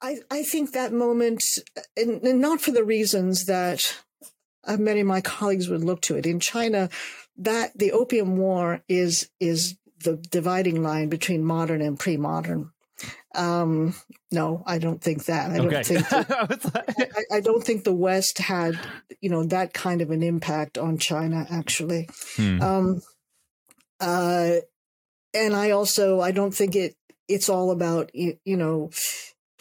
I, I think that moment, and, and not for the reasons that uh, many of my colleagues would look to it. In China, that the Opium War is is the dividing line between modern and pre-modern. Um, no, I don't think that. I don't think. I I, I don't think the West had, you know, that kind of an impact on China. Actually, Hmm. um, uh, and I also I don't think it it's all about you, you know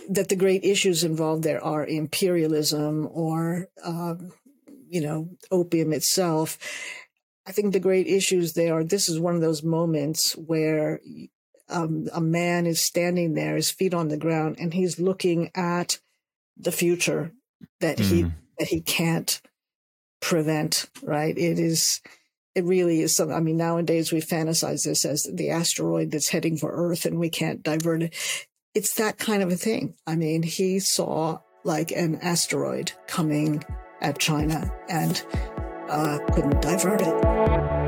that the great issues involved there are imperialism or um, you know opium itself. I think the great issues there are. This is one of those moments where um, a man is standing there, his feet on the ground, and he's looking at the future that he Mm. that he can't prevent. Right? It is. It really is something. I mean, nowadays we fantasize this as the asteroid that's heading for Earth, and we can't divert it. It's that kind of a thing. I mean, he saw like an asteroid coming at China and uh, couldn't divert it.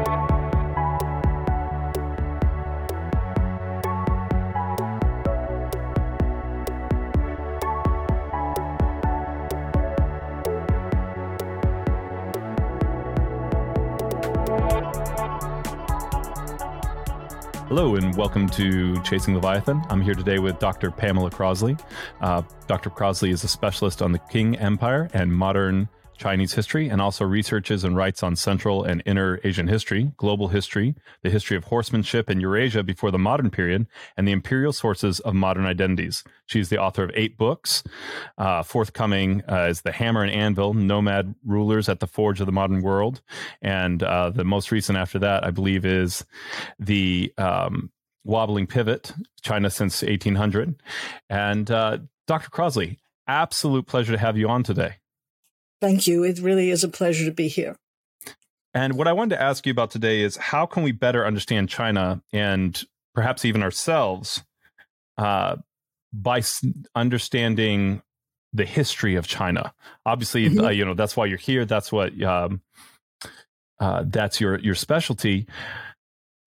Hello and welcome to Chasing Leviathan. I'm here today with Dr. Pamela Crossley. Uh, Dr. Crossley is a specialist on the Qing Empire and modern Chinese history, and also researches and writes on Central and Inner Asian history, global history, the history of horsemanship in Eurasia before the modern period, and the imperial sources of modern identities. She's the author of eight books. Uh, forthcoming uh, is The Hammer and Anvil, Nomad Rulers at the Forge of the Modern World. And uh, the most recent after that, I believe, is The um, Wobbling Pivot, China since 1800. And uh, Dr. Crossley, absolute pleasure to have you on today. Thank you. It really is a pleasure to be here. And what I wanted to ask you about today is how can we better understand China and perhaps even ourselves uh, by s- understanding the history of China? Obviously, Mhm. uh, you know that's why you're here. That's what um, uh, that's your your specialty.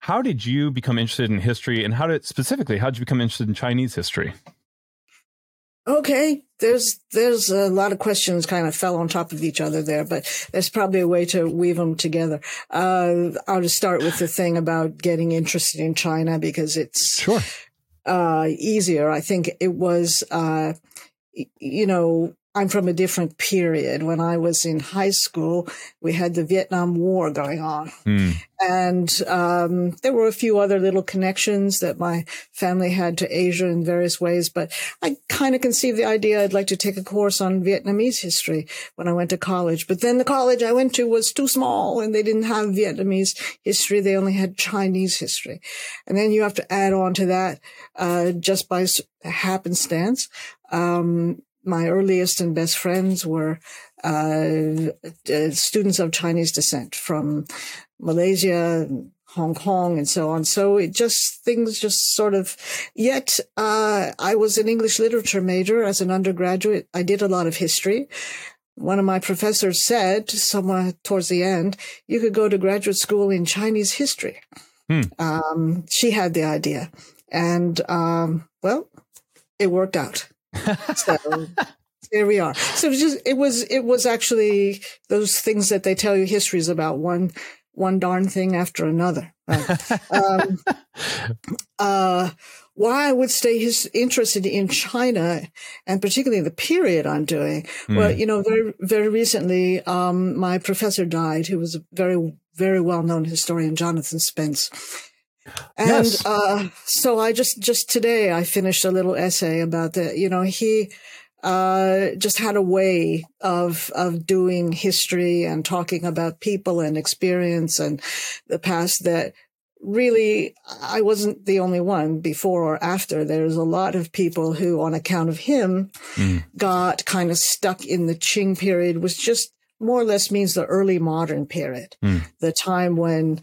How did you become interested in history, and how did specifically how did you become interested in Chinese history? Okay, there's there's a lot of questions kind of fell on top of each other there, but there's probably a way to weave them together. Uh, I'll just start with the thing about getting interested in China because it's Sure. uh, easier. I think it was, uh, you know, I'm from a different period. When I was in high school, we had the Vietnam War going on. Hmm. And um, there were a few other little connections that my family had to Asia in various ways. But I kind of conceived the idea I'd like to take a course on Vietnamese history when I went to college. But then the college I went to was too small and they didn't have Vietnamese history. They only had Chinese history. And then you have to add on to that uh, just by happenstance. Um, my earliest and best friends were uh, uh, students of Chinese descent from Malaysia, Hong Kong, and so on. So it just things just sort of. Yet uh, I was an English literature major as an undergraduate. I did a lot of history. One of my professors said, somewhere towards the end, you could go to graduate school in Chinese history. Hmm. Um, she had the idea, and um, well, it worked out. So here we are. So it was just it was it was actually those things that they tell you histories about one one darn thing after another. right? um, uh, why I would stay his, interested in China and particularly the period I'm doing. Well, Hmm. you know, very very recently, um, my professor died, who was a very very well known historian, Jonathan Spence. And Yes. uh, so I just just today I finished a little essay about that. You know, he uh, just had a way of of doing history and talking about people and experience and the past that really I wasn't the only one before or after. There's a lot of people who, on account of him, Mm. got kind of stuck in the Qing period, which just more or less means the early modern period, Mm. the time when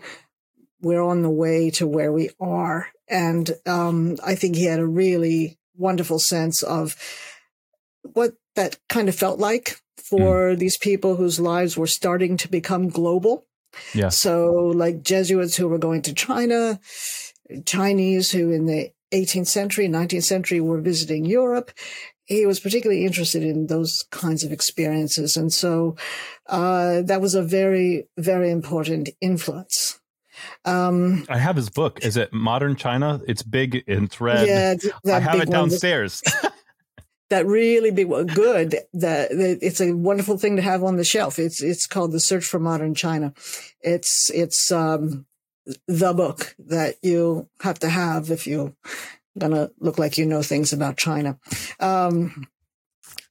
we're on the way to where we are. And um, I think he had a really wonderful sense of what that kind of felt like for these people whose lives were starting to become global. Yes. So, like Jesuits who were going to China, Chinese who in the 18th century, 19th century were visiting Europe, he was particularly interested in those kinds of experiences. And so uh, that was a very, very important influence. Um, I have his book. Is it Modern China? It's big and it's red. Yeah, I have it downstairs. that really big, good. That, that it's a wonderful thing to have on the shelf. It's it's called The Search for Modern China. It's it's um, the book that you have to have if you're going to look like you know things about China. Um,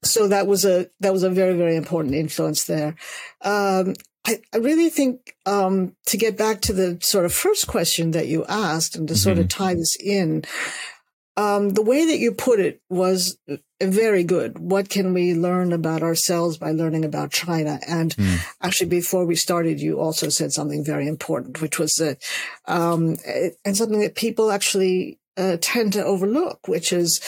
so that was a that was a very very important influence there. Um, I, I, really think um, to get back to the sort of first question that you asked and to mm-hmm. sort of mm-hmm. tie this in, um, the way that you put it was very good. What can we learn about ourselves by learning about China? And mm. actually, before we started, you also said something very important, which was that, um, and something that people actually uh, tend to overlook, which is,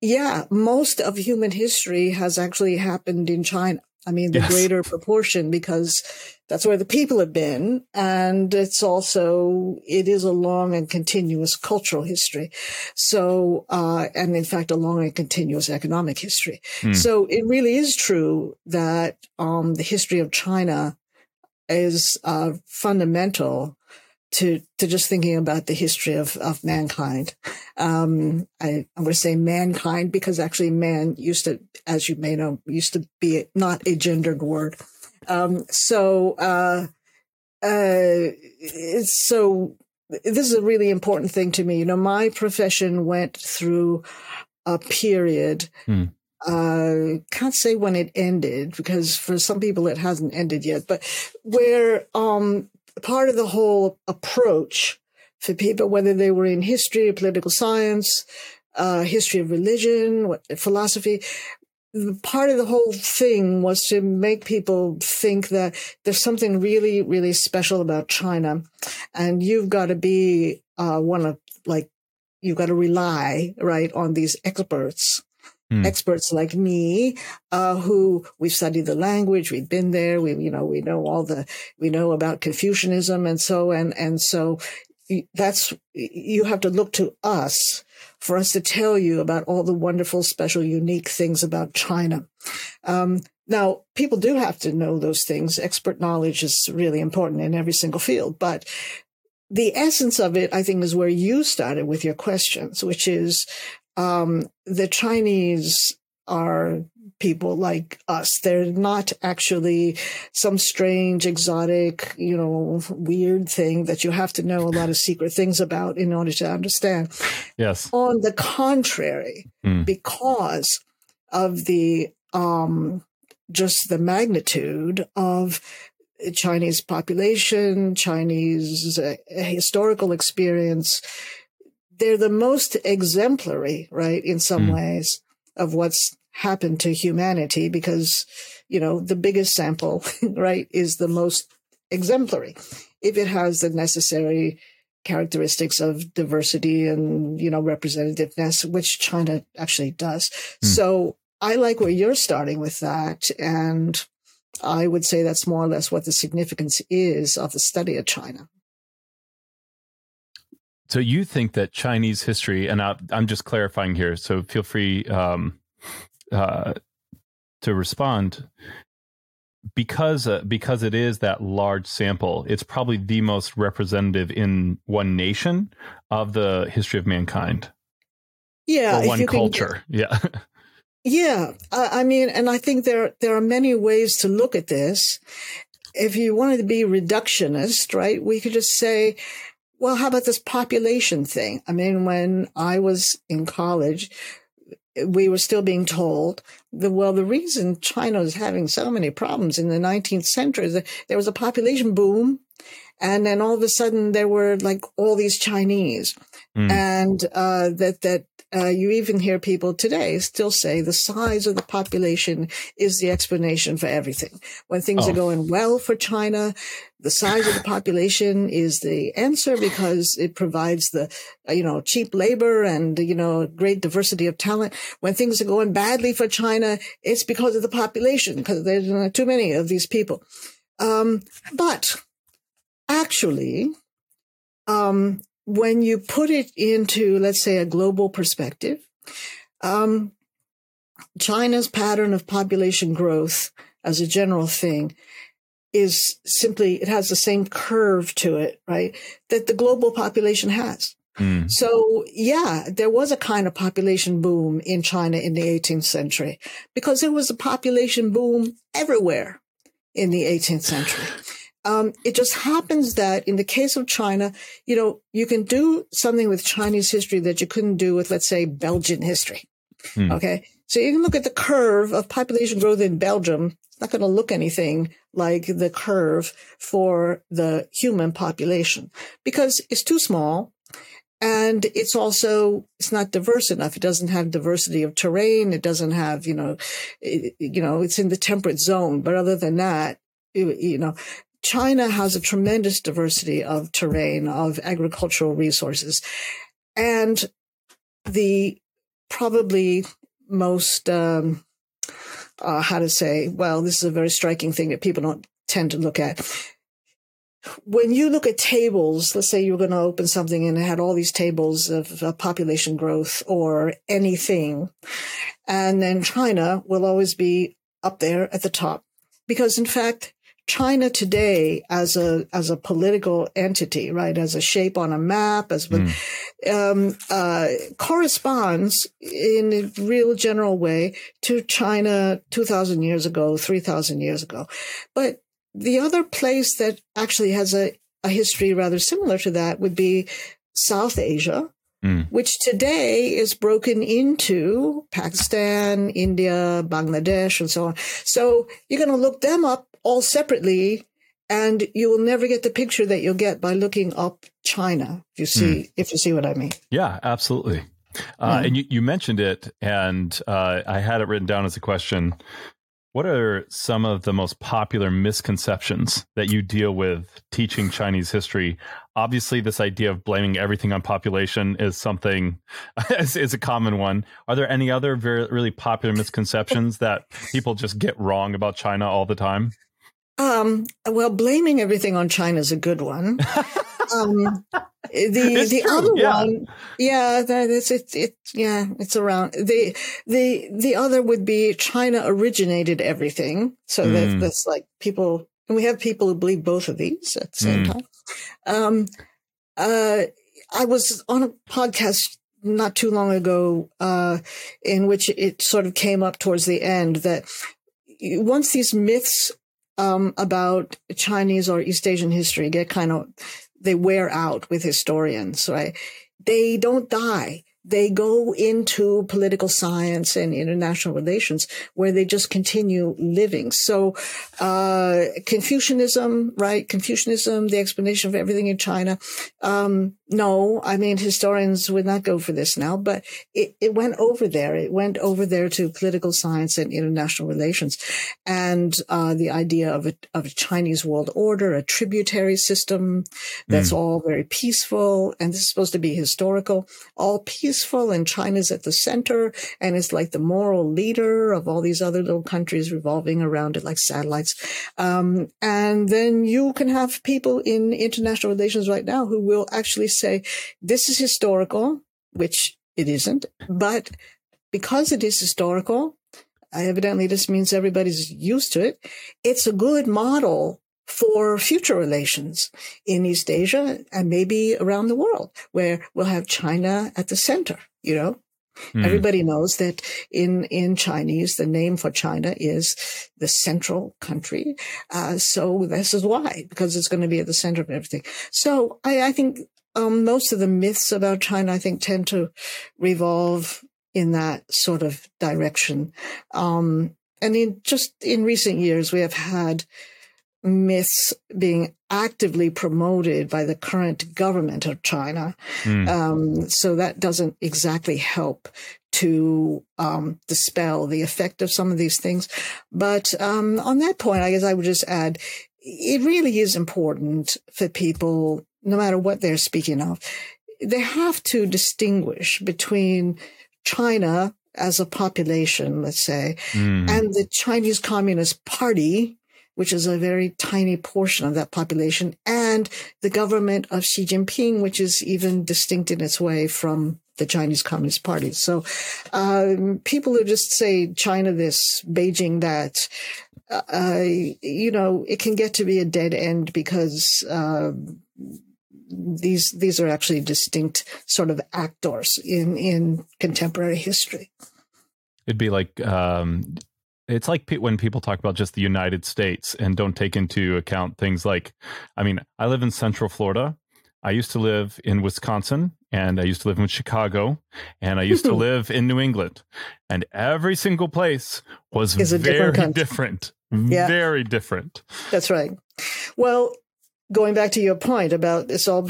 yeah, most of human history has actually happened in China. I mean, the yes. greater proportion because that's where the people have been. And it's also, it is a long and continuous cultural history. So, uh, and in fact, a long and continuous economic history. Hmm. So it really is true that, um, the history of China is, uh, fundamental to to just thinking about the history of of mankind. Um, I, I'm going to say mankind because actually man used to, as you may know, used to be not a gendered word. Um, so uh, uh, so this is a really important thing to me. You know, my profession went through a period. Hmm. Uh, can't say when it ended because for some people it hasn't ended yet, but where um, part of the whole approach for people, whether they were in history or political science, uh, history of religion, philosophy, part of the whole thing was to make people think that there's something really, really special about China. And you've got to be uh, one of, like, you've got to rely, right, on these experts mm. experts like me, uh, who we've studied the language, we've been there, we, you know, we know all the, we know about Confucianism and so, and, and so that's, you have to look to us for us to tell you about all the wonderful, special, unique things about China. Um, now, people do have to know those things. Expert knowledge is really important in every single field, but the essence of it, I think, is where you started with your questions, which is um, the Chinese are people like us. They're not actually some strange, exotic, you know, weird thing that you have to know a lot of secret things about in order to understand. Yes. On the contrary, mm. because of the, um, just the magnitude of Chinese population, Chinese uh, historical experience, they're the most exemplary, right, in some mm. ways of what's happened to humanity because, you know, the biggest sample, right, is the most exemplary if it has the necessary characteristics of diversity and, you know, representativeness, which China actually does. Mm. So I like where you're starting with that. And I would say that's more or less what the significance is of the study of China. So you think that Chinese history, and I, am just clarifying here, so feel free um, uh, to respond. Because uh, because it is that large sample, it's probably the most representative in one nation of the history of mankind. Yeah, or one culture. Can, yeah. Yeah, I mean, and I think there there are many ways to look at this. If you wanted to be reductionist, right, we could just say well, how about this population thing? I mean, when I was in college, we were still being told that, well, the reason China was having so many problems in the 19th century is that there was a population boom. And then all of a sudden there were like all these Chinese mm. and, uh, that, that uh, you even hear people today still say the size of the population is the explanation for everything. When things oh. are going well for China, the size of the population is the answer because it provides the, uh, you know, cheap labor and, you know, great diversity of talent. When things are going badly for China, it's because of the population, because there's too many of these people. Um, but actually, um, when you put it into, let's say, a global perspective, um, China's pattern of population growth as a general thing is simply, it has the same curve to it, right? That the global population has. Mm. So yeah, there was a kind of population boom in China in the 18th century because there was a population boom everywhere in the 18th century. Um, it just happens that in the case of China, you know, you can do something with Chinese history that you couldn't do with, let's say, Belgian history. Mm. Okay. So you can look at the curve of population growth in Belgium. It's not going to look anything like the curve for the human population because it's too small. And it's also, it's not diverse enough. It doesn't have diversity of terrain. It doesn't have, you know, it, you know, it's in the temperate zone. But other than that, you know, China has a tremendous diversity of terrain, of agricultural resources. And the probably most, um, uh, how to say, well, this is a very striking thing that people don't tend to look at. When you look at tables, let's say you're going to open something and it had all these tables of uh, population growth or anything, and then China will always be up there at the top because in fact, China today as a as a political entity, right, as a shape on a map, as mm. um, uh, corresponds in a real general way to China two thousand years ago, three thousand years ago. But the other place that actually has a, a history rather similar to that would be South Asia, Mm. which today is broken into Pakistan, India, Bangladesh, and so on. So you're going to look them up all separately and you will never get the picture that you'll get by looking up China. If you see, mm. if you see what I mean. Yeah, absolutely. Uh, And you, you, mentioned it, and uh, I had it written down as a question. What are some of the most popular misconceptions that you deal with teaching Chinese history? Obviously, this idea of blaming everything on population is something is, is a common one. Are there any other very really popular misconceptions that people just get wrong about China all the time? Um, well, blaming everything on China is a good one. um, the the true, other yeah. one, yeah, that is it, it. Yeah, it's around the the the other would be China originated everything. So mm. that, that's like people, and we have people who believe both of these at the same mm. time. Um, uh, I was on a podcast not too long ago, uh, in which it sort of came up towards the end that once these myths um, about Chinese or East Asian history get kind of, they wear out with historians, right? They don't die they go into political science and international relations where they just continue living. So, uh, Confucianism, right? Confucianism, the explanation of everything in China. Um, no, I mean, historians would not go for this now, but it, it went over there. It went over there to political science and international relations and, uh, the idea of a, of a Chinese world order, a tributary system that's mm. all very peaceful. And this is supposed to be historical, all peaceful peaceful and China's at the center and is like the moral leader of all these other little countries revolving around it like satellites. Um, and then you can have people in international relations right now who will actually say, this is historical, which it isn't, but because it is historical, evidently this means everybody's used to it. It's a good model for future relations in East Asia and maybe around the world, where we'll have China at the center, you know? Mm. Everybody knows that in, in Chinese, the name for China is the central country. Uh, so this is why, because it's going to be at the center of everything. So I, I think, um, most of the myths about China, I think tend to revolve in that sort of direction. Um, and in just in recent years, we have had myths being actively promoted by the current government of China. Mm. Um, so that doesn't exactly help to um, dispel the effect of some of these things. But um, on that point, I guess I would just add it really is important for people, no matter what they're speaking of, they have to distinguish between China as a population, let's say, mm. and the Chinese Communist Party which is a very tiny portion of that population, and the government of Xi Jinping, which is even distinct in its way from the Chinese Communist Party. So um, people who just say China this, Beijing that, uh, you know, it can get to be a dead end because uh, these these are actually distinct sort of actors in in contemporary history. It'd be like um, it's like when people talk about just the United States and don't take into account things like, I mean, I live in Central Florida. I used to live in Wisconsin and I used to live in Chicago and I used to live in New England. And every single place was very different, different. Yeah. Very different. That's right. Well, going back to your point about it's all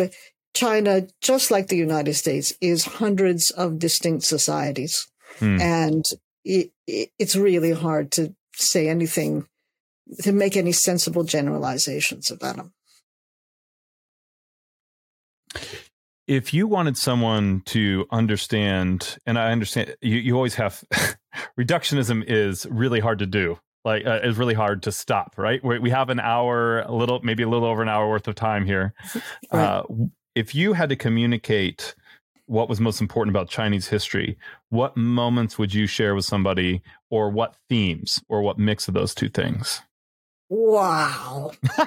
China, just like the United States, is hundreds of distinct societies. Hmm. And it, it, it's really hard to say anything, to make any sensible generalizations about them. If you wanted someone to understand, and I understand you, you always have reductionism is really hard to do like uh, is really hard to stop right we, we have an hour a little maybe a little over an hour worth of time here right. uh, if you had to communicate what was most important about chinese history what moments would you share with somebody or what themes or what mix of those two things? Wow.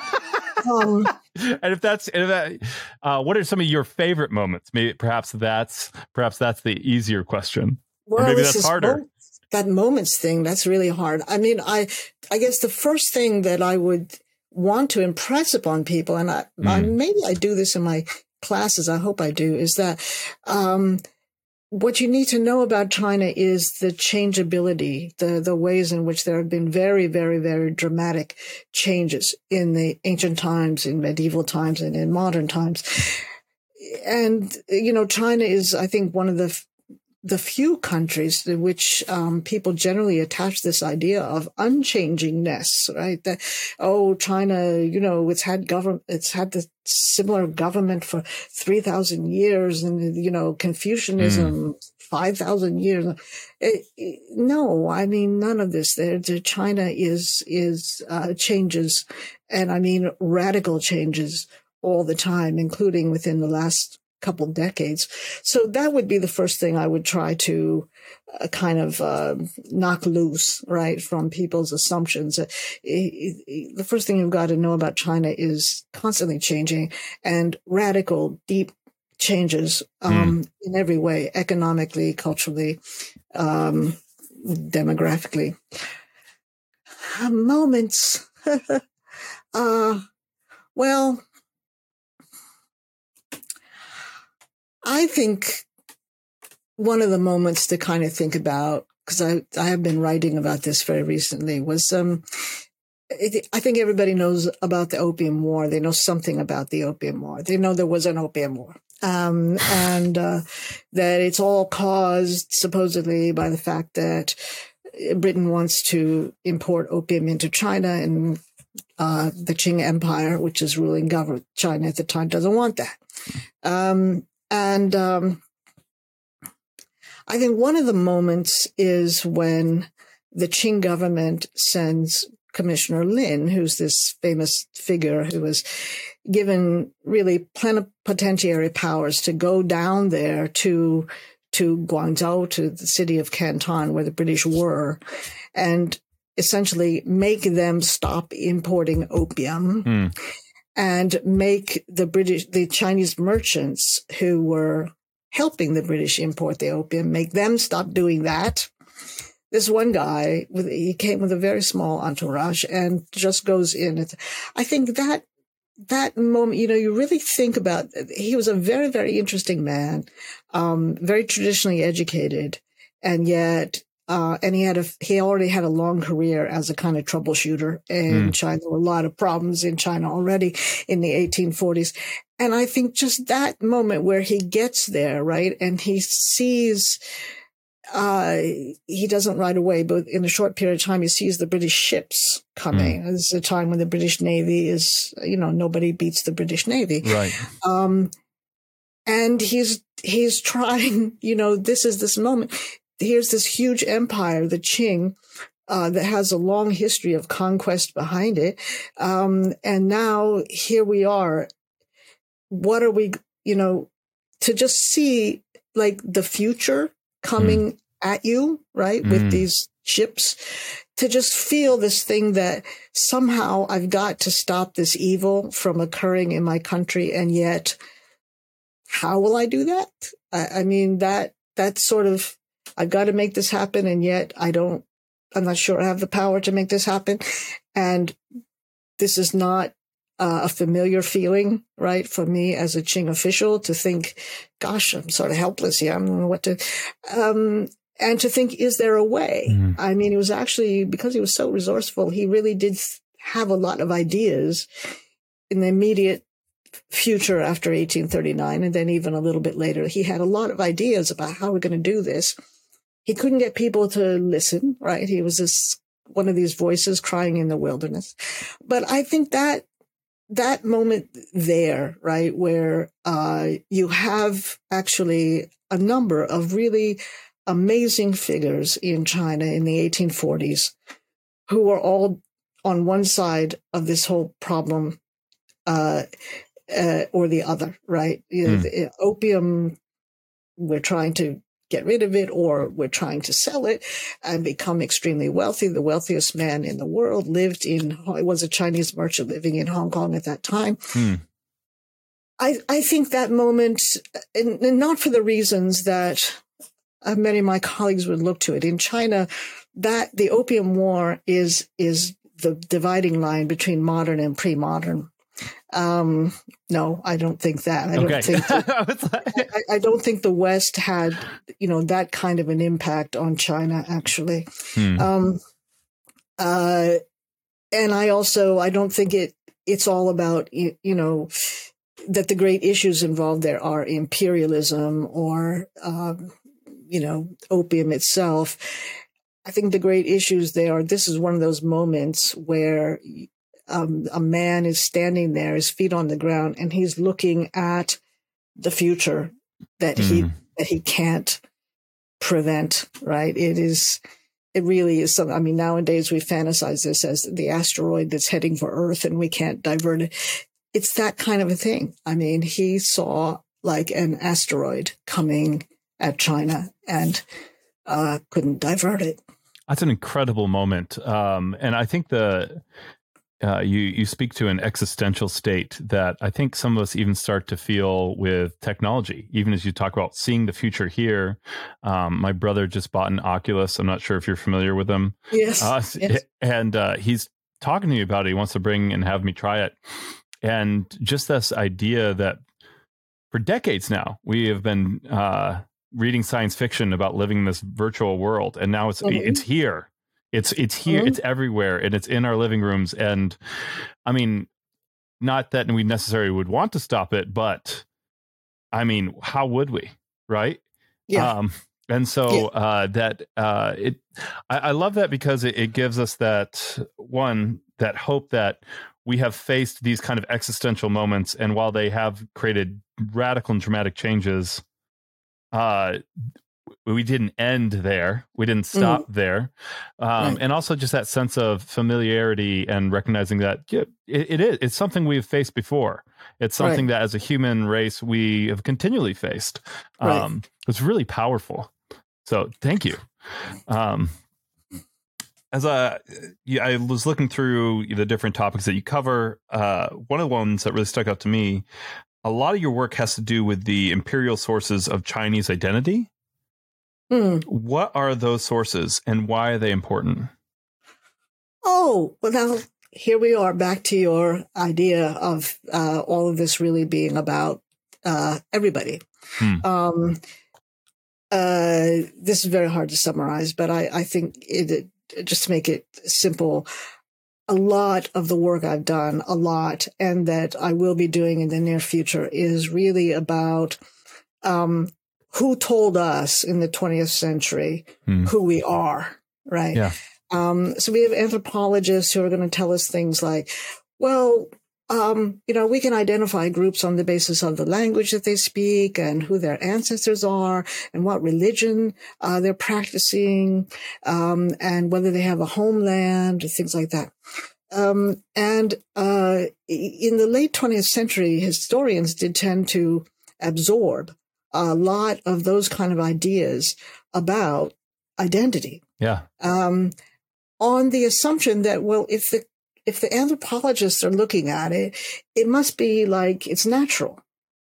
Um, and if that's if that, uh, what are some of your favorite moments? Maybe perhaps that's perhaps that's the easier question. Well, or maybe that's harder. that moments thing, that's really hard. I mean, I, I guess the first thing that I would want to impress upon people, and I, mm. I maybe I do this in my classes, I hope I do, is that, um, what you need to know about China is the changeability, the, the ways in which there have been very, very, very dramatic changes in the ancient times, in medieval times, and in modern times. And, you know, China is, I think, one of the the few countries in which um, people generally attach this idea of unchangingness, right? That oh, China, you know, it's had government, it's had the similar government for three thousand years, and you know, Confucianism. Mm. 5,000 years. It, it, no, I mean, none of this there. China is, is, uh, changes. And I mean, radical changes all the time, including within the last couple decades. So that would be the first thing I would try to uh, kind of uh, knock loose, right, from people's assumptions. Uh, the first thing you've got to know about China is constantly changing and radical, deep changes um, mm. in every way, economically, culturally, um, demographically. Moments. uh, well, I think one of the moments to kind of think about, because I, I have been writing about this very recently, was um, it, I think everybody knows about the Opium War. They know something about the Opium War. They know there was an Opium War. Um, and uh, that it's all caused supposedly by the fact that Britain wants to import opium into China and uh, the Qing Empire, which is ruling government China at the time, doesn't want that. Um, and um, I think one of the moments is when the Qing government sends Commissioner Lin, who's this famous figure who was given really plenipotentiary powers to go down there to to Guangzhou, to the city of Canton, where the British were, and essentially make them stop importing opium. Mm and make the British, the Chinese merchants who were helping the British import the opium, make them stop doing that. This one guy, he came with a very small entourage and just goes in. I think that that moment, you know, you really think about, he was a very, very interesting man, um, very traditionally educated. And yet uh, and he had a he already had a long career as a kind of troubleshooter in mm. China. There were a lot of problems in China already in the 1840s. And I think just that moment where he gets there, right, and he sees uh, he doesn't right away, but in a short period of time, he sees the British ships coming. Mm. This is a time when the British Navy is, you know, nobody beats the British Navy. Right. Um, and he's, he's trying, you know, this is this moment here's this huge empire, the Qing, uh, that has a long history of conquest behind it. Um, and now here we are. What are we, you know, to just see like the future coming mm. at you, right? Mm. With these ships to just feel this thing that somehow I've got to stop this evil from occurring in my country. And yet, how will I do that? I, I mean, that, that sort of, I've got to make this happen. And yet I don't, I'm not sure I have the power to make this happen. And this is not uh, a familiar feeling, right, for me as a Qing official to think, gosh, I'm sort of helpless here. I don't know what to. Um, and to think, is there a way? Mm-hmm. I mean, it was actually because he was so resourceful, he really did have a lot of ideas in the immediate future after 1839. And then even a little bit later, he had a lot of ideas about how we're going to do this. He couldn't get people to listen, right? He was this one of these voices crying in the wilderness. But I think that that moment there, right, where uh, you have actually a number of really amazing figures in China in the 1840s who were all on one side of this whole problem uh, uh, or the other, right? You know, mm. the, opium, we're trying to get rid of it or we're trying to sell it and become extremely wealthy. The wealthiest man in the world lived in, it was a Chinese merchant living in Hong Kong at that time. Mm. I, I think that moment, and, and not for the reasons that uh, many of my colleagues would look to it. In China, that the Opium War is is the dividing line between modern and pre-modern. Um, no, I don't think that. I don't think. That, I, I, don't think the West had, you know, that kind of an impact on China. Actually, hmm. um, uh, and I also I don't think it. It's all about you, you know that the great issues involved there are imperialism or um, you know, opium itself. I think the great issues there are this is one of those moments where um, a man is standing there, his feet on the ground, and he's looking at the future that mm. he hmm. that he can't prevent. Right? It is. It really is something. I mean, nowadays we fantasize this as the asteroid that's heading for Earth, and we can't divert it. It's that kind of a thing. I mean, he saw like an asteroid coming at China and uh, couldn't divert it. That's an incredible moment, um, and I think the uh, you you speak to an existential state that I think some of us even start to feel with technology. Even as you talk about seeing the future here, um, my brother just bought an Oculus. I'm not sure if you're familiar with them. Yes, uh, yes. and uh, he's talking to me about it. He wants to bring and have me try it, and just this idea that for decades now we have been uh, reading science fiction about living in this virtual world and now it's mm-hmm. it's here it's it's here mm-hmm. it's everywhere and it's in our living rooms and i mean not that we necessarily would want to stop it but i mean how would we right yeah um and so yeah. uh that uh it I, I love that because it, it gives us that one that hope that we have faced these kind of existential moments and while they have created radical and dramatic changes uh, we didn't end there. We didn't stop mm. there. Um, right. And also just that sense of familiarity and recognizing that yeah, it, it is, it's something we've faced before. It's something right. that as a human race, we have continually faced. Um, right. It's really powerful. So thank you. Um, as I, I was looking through the different topics that you cover, uh, one of the ones that really stuck out to me a lot of your work has to do with the imperial sources of Chinese identity. Mm. What are those sources and why are they important? Oh, well, now here we are back to your idea of uh, all of this really being about uh, everybody. Hmm. Um, uh, this is very hard to summarize, but I, I think it, it, just to make it simple, a lot of the work I've done, a lot, and that I will be doing in the near future is really about um, who told us in the 20th century mm. who we are, right? Yeah. Um, so we have anthropologists who are going to tell us things like, well, um, you know, we can identify groups on the basis of the language that they speak and who their ancestors are and what religion uh, they're practicing um, and whether they have a homeland or things like that. Um, and uh, in the late 20th century, historians did tend to absorb a lot of those kind of ideas about identity. Yeah. Um, on the assumption that, well, if the if the anthropologists are looking at it, it must be like it's natural.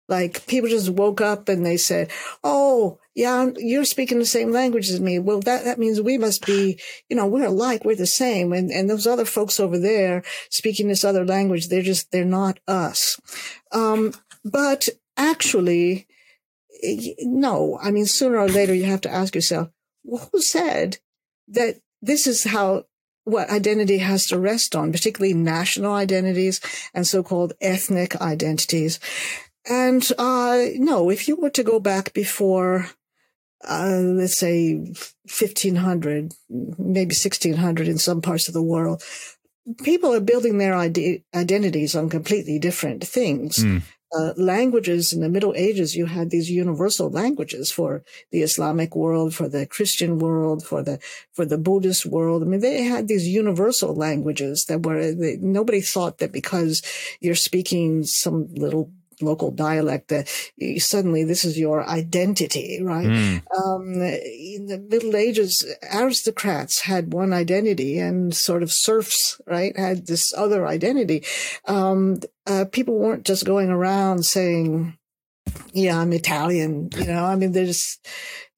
Like people just woke up and they said, "Oh, yeah, you're speaking the same language as me. Well, that that means we must be, you know, we're alike, we're the same." And and those other folks over there speaking this other language, they're just they're not us. Um, but actually, no. I mean, sooner or later, you have to ask yourself, well, who said that this is how what identity has to rest on, particularly national identities and so-called ethnic identities. And uh, no, if you were to go back before, uh, let's say 1500, maybe 1600 in some parts of the world, people are building their ide- identities on completely different things. Mm uh, languages in the Middle Ages, you had these universal languages for the Islamic world, for the Christian world, for the for the Buddhist world. I mean, they had these universal languages that were they, nobody thought that because you're speaking some little local dialect that suddenly this is your identity, right? Mm. Um, in the Middle Ages, aristocrats had one identity and sort of serfs, right, had this other identity. Um, uh, people weren't just going around saying, yeah, I'm Italian. You know, I mean, there's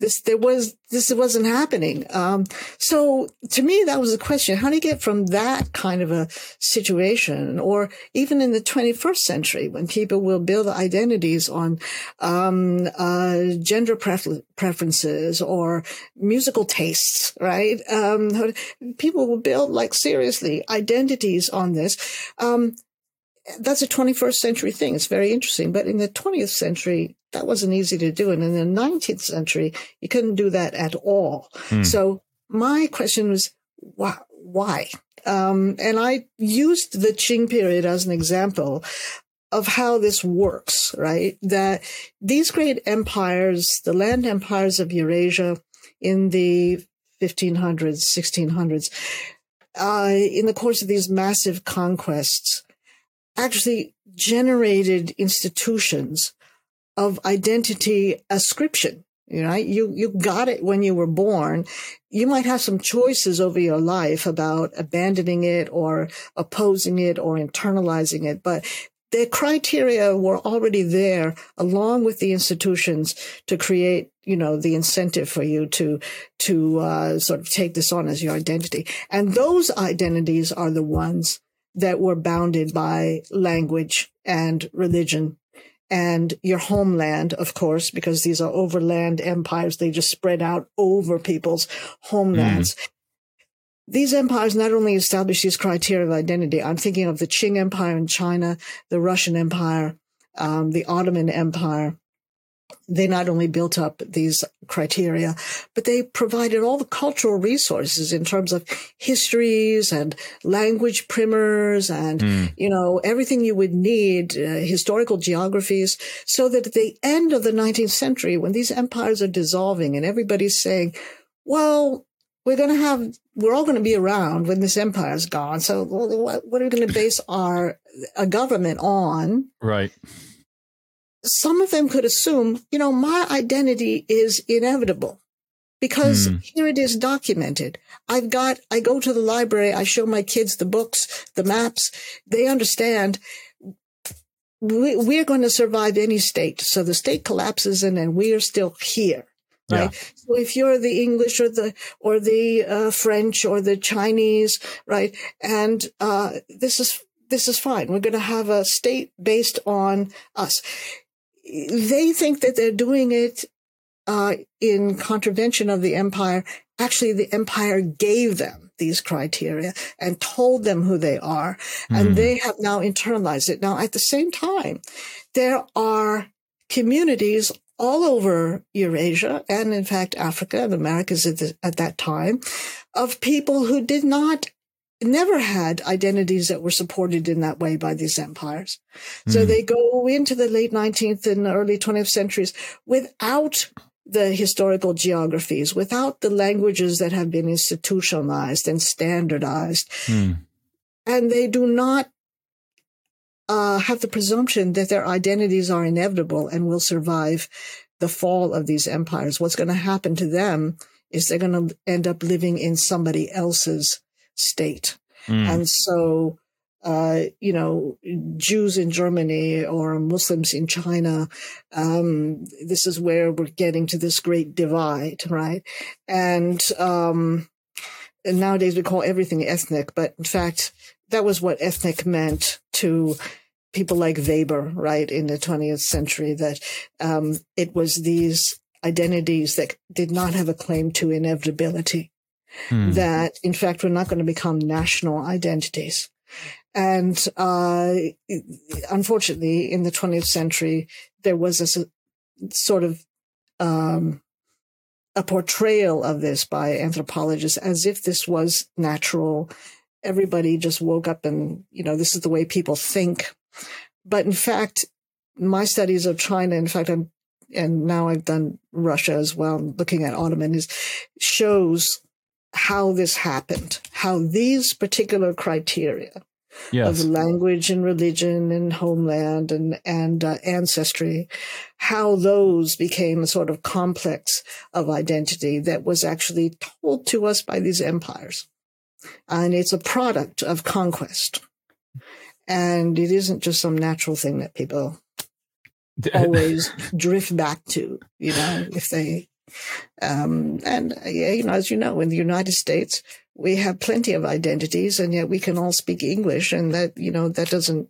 this, there was, this wasn't happening. Um, so to me, that was a question. How do you get from that kind of a situation or even in the 21st century when people will build identities on, um, uh, gender prefer- preferences or musical tastes, right? Um, people will build like seriously identities on this. That's a 21st century thing. It's very interesting. But in the 20th century, that wasn't easy to do. And in the 19th century, you couldn't do that at all. Hmm. So my question was, why? why? Um, and I used the Qing period as an example of how this works, right? That these great empires, the land empires of Eurasia in the 1500s, 1600s, uh, in the course of these massive conquests, actually generated institutions of identity ascription. You know, you, you got it when you were born. You might have some choices over your life about abandoning it or opposing it or internalizing it, but the criteria were already there along with the institutions to create you know the incentive for you to to uh, sort of take this on as your identity and those identities are the ones that were bounded by language and religion and your homeland, of course, because these are overland empires. They just spread out over people's homelands. Mm. These empires not only established these criteria of identity. I'm thinking of the Qing Empire in China, the Russian Empire, um, the Ottoman Empire, they not only built up these criteria, but they provided all the cultural resources in terms of histories and language primers and, mm. you know, everything you would need, uh, historical geographies, so that at the end of the 19th century, when these empires are dissolving and everybody's saying, well, we're going to have, we're all going to be around when this empire is gone. So what, what are we going to base our a government on? Right some of them could assume, you know, my identity is inevitable because mm. here it is documented. I've got, I go to the library, I show my kids the books, the maps. They understand we, are going to survive any state. So the state collapses and then we are still here. Right. Yeah. So if you're the English or the, or the uh, French or the Chinese, right. And, uh, this is, this is fine. We're going to have a state based on us they think that they're doing it uh, in contravention of the empire. Actually, the empire gave them these criteria and told them who they are, mm. and they have now internalized it. Now, at the same time, there are communities all over Eurasia and, in fact, Africa and Americas at, the, at that time of people who did not never had identities that were supported in that way by these empires. So Mm. they go into the late 19th and early 20th centuries without the historical geographies, without the languages that have been institutionalized and standardized. Hmm. And they do not uh, have the presumption that their identities are inevitable and will survive the fall of these empires. What's going to happen to them is they're going to end up living in somebody else's state. Hmm. And so, uh, you know, Jews in Germany or Muslims in China, um, this is where we're getting to this great divide, right? And, um, and nowadays we call everything ethnic, but in fact, that was what ethnic meant to people like Weber, right, in the 20th century, that um, it was these identities that did not have a claim to inevitability Hmm. that in fact were not going to become national identities. And uh, unfortunately, in the 20th century, there was a sort of um, a portrayal of this by anthropologists as if this was natural. Everybody just woke up and, you know, this is the way people think. But in fact, my studies of China, in fact, I'm, and now I've done Russia as well, looking at Ottoman, is shows how this happened, how these particular criteria yes. of language and religion and homeland and and uh, ancestry, how those became a sort of complex of identity that was actually told to us by these empires, and it's a product of conquest, and it isn't just some natural thing that people always drift back to, you know, if they, um, and uh, yeah, you know, as you know, in the United States, we have plenty of identities and yet we can all speak English and that, you know, that doesn't,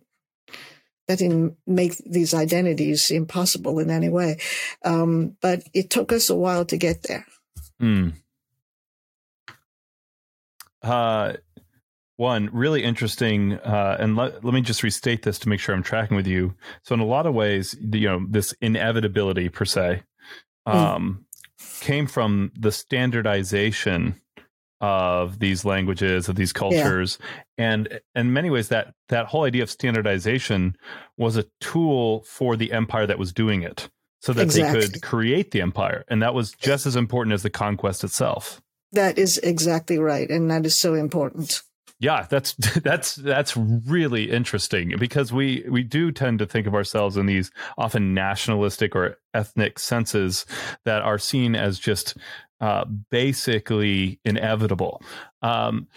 that didn't make these identities impossible in any way. Um, but it took us a while to get there. Hmm. Uh, one really interesting, uh, and let, let me just restate this to make sure I'm tracking with you. So, in a lot of ways, you know, this inevitability per se um, came from the standardization of these languages of these cultures and in many ways that that whole idea of standardization was a tool for the empire that was doing it so that they could create the empire and that was just as important as the conquest itself That is exactly right. And that is so important. Yeah that's that's that's really interesting because we we do tend to think of ourselves in these often nationalistic or ethnic senses that are seen as just uh, basically inevitable. Um,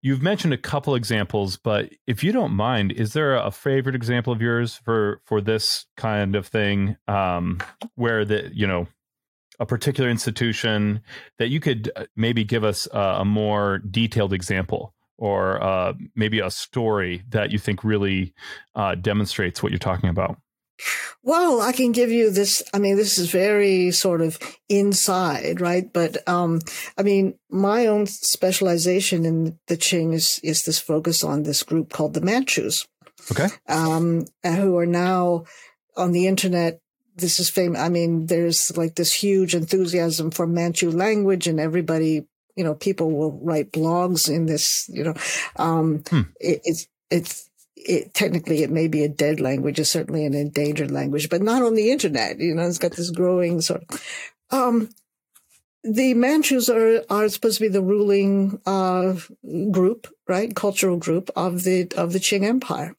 you've mentioned a couple examples but if you don't mind is there a favorite example of yours for for this kind of thing? Um, where the you know a particular institution that you could uh, maybe give us uh, a more detailed example or uh, maybe a story that you think really uh, demonstrates what you're talking about. Well, I can give you this. I mean, this is very sort of inside, right? But, um, I mean, my own specialization in the Qing is, is this focus on this group called the Manchus, Okay. um, who are now on the internet. This is famous. I mean, there's like this huge enthusiasm for Manchu language and everybody, you know, people will write blogs in this, you know, um, Hmm. it, it's, it's, it, technically it may be a dead language, it's certainly an endangered language, but not on the internet. You know, it's got this growing sort of. Um, the Manchus are are supposed to be the ruling uh, group, right? Cultural group of the of the Qing Empire,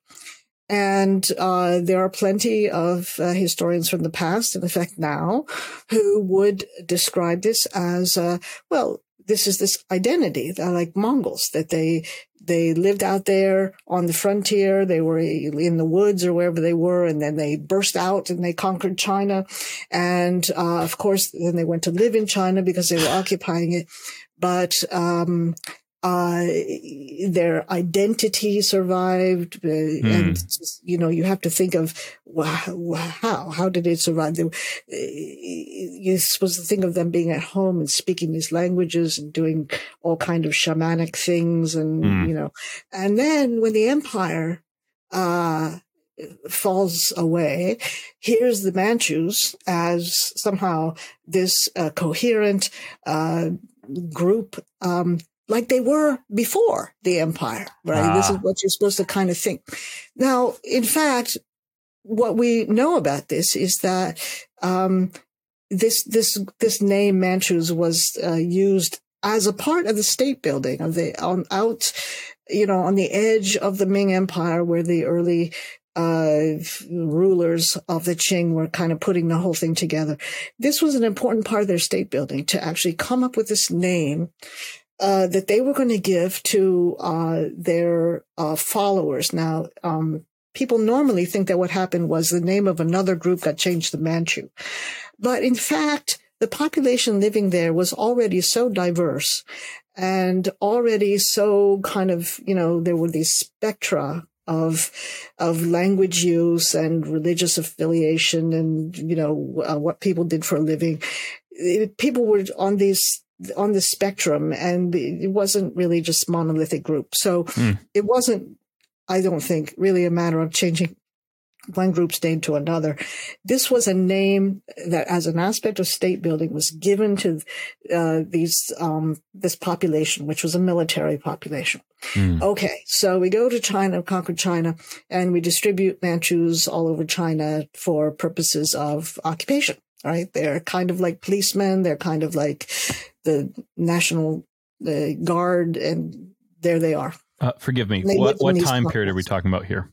and uh, there are plenty of uh, historians from the past, in effect now, who would describe this as uh, well. This is this identity, they're like Mongols, that they they lived out there on the frontier. They were in the woods or wherever they were, and then they burst out and they conquered China. And uh, of course, then they went to live in China because they were occupying it. But um, uh, their identity survived, uh, and you know you have to think of wow, how how did it survive? They, you're supposed to think of them being at home and speaking these languages and doing all kind of shamanic things, and Mm. you know, and then when the empire uh, falls away, here's the Manchus as somehow this uh, coherent uh, group um, like they were before the empire, right? Ah. This is what you're supposed to kind of think. Now, in fact, what we know about this is that um, this this this name Manchus was uh, used as a part of the state building of the on out, you know, on the edge of the Ming Empire, where the early uh, rulers of the Qing were kind of putting the whole thing together. This was an important part of their state building to actually come up with this name uh, that they were going to give to uh, their uh, followers. Now, um, people normally think that what happened was the name of another group got changed to Manchu. But in fact, the population living there was already so diverse and already so kind of, you know, there were these spectra of of language use and religious affiliation and you know uh, what people did for a living it, people were on these on the spectrum and it wasn't really just monolithic group. So mm. it wasn't, I don't think, really a matter of changing one group's name to another. This was a name that, as an aspect of state building, was given to uh, these um, this population, which was a military population. Mm. Okay, so we go to China, conquer China, and we distribute Manchus all over China for purposes of occupation. Right? They're kind of like policemen. They're kind of like the National the Guard, and there they are. Uh, forgive me. What, what time period are we talking about here?